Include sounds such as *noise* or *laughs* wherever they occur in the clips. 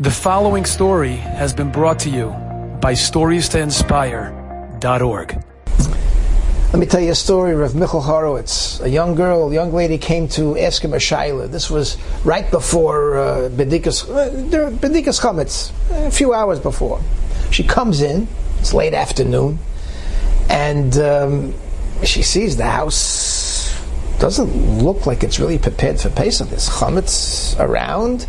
The following story has been brought to you by StoriesToInspire.org. Let me tell you a story of Michal Horowitz. A young girl, a young lady came to ask him a shaila. This was right before uh, Bedikas uh, Chametz, a few hours before. She comes in, it's late afternoon, and um, she sees the house doesn't look like it's really prepared for Pesach. There's chametz around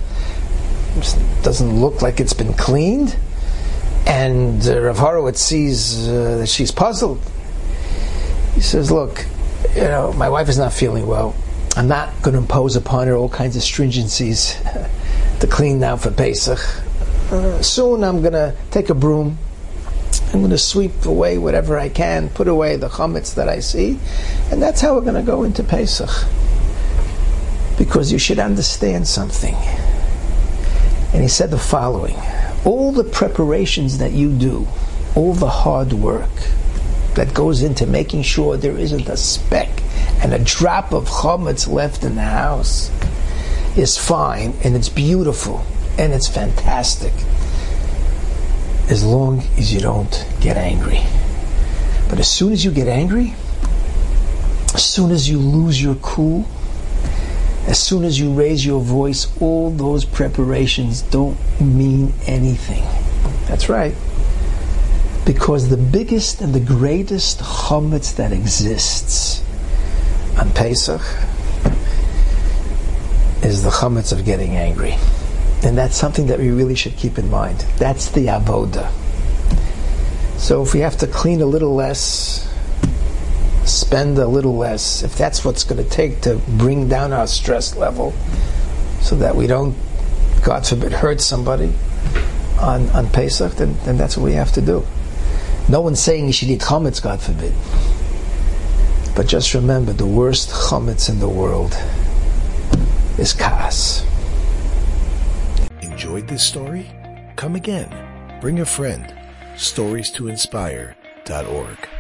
doesn't look like it's been cleaned. And uh, Rav Horowitz sees uh, that she's puzzled. He says, Look, you know, my wife is not feeling well. I'm not going to impose upon her all kinds of stringencies *laughs* to clean now for Pesach. Uh, soon I'm going to take a broom. I'm going to sweep away whatever I can, put away the chametz that I see, and that's how we're going to go into Pesach. Because you should understand something. And he said the following All the preparations that you do, all the hard work that goes into making sure there isn't a speck and a drop of chametz left in the house is fine and it's beautiful and it's fantastic as long as you don't get angry. But as soon as you get angry, as soon as you lose your cool, as soon as you raise your voice, all those preparations don't mean anything. That's right. Because the biggest and the greatest chametz that exists on Pesach is the chametz of getting angry. And that's something that we really should keep in mind. That's the avoda. So if we have to clean a little less, spend a little less, if that's what's going to take to bring down our stress level so that we don't, God forbid, hurt somebody on, on Pesach, then, then that's what we have to do. No one's saying you should eat chametz, God forbid. But just remember, the worst chametz in the world is kas. Enjoyed this story? Come again. Bring a friend. Stories to inspire.org.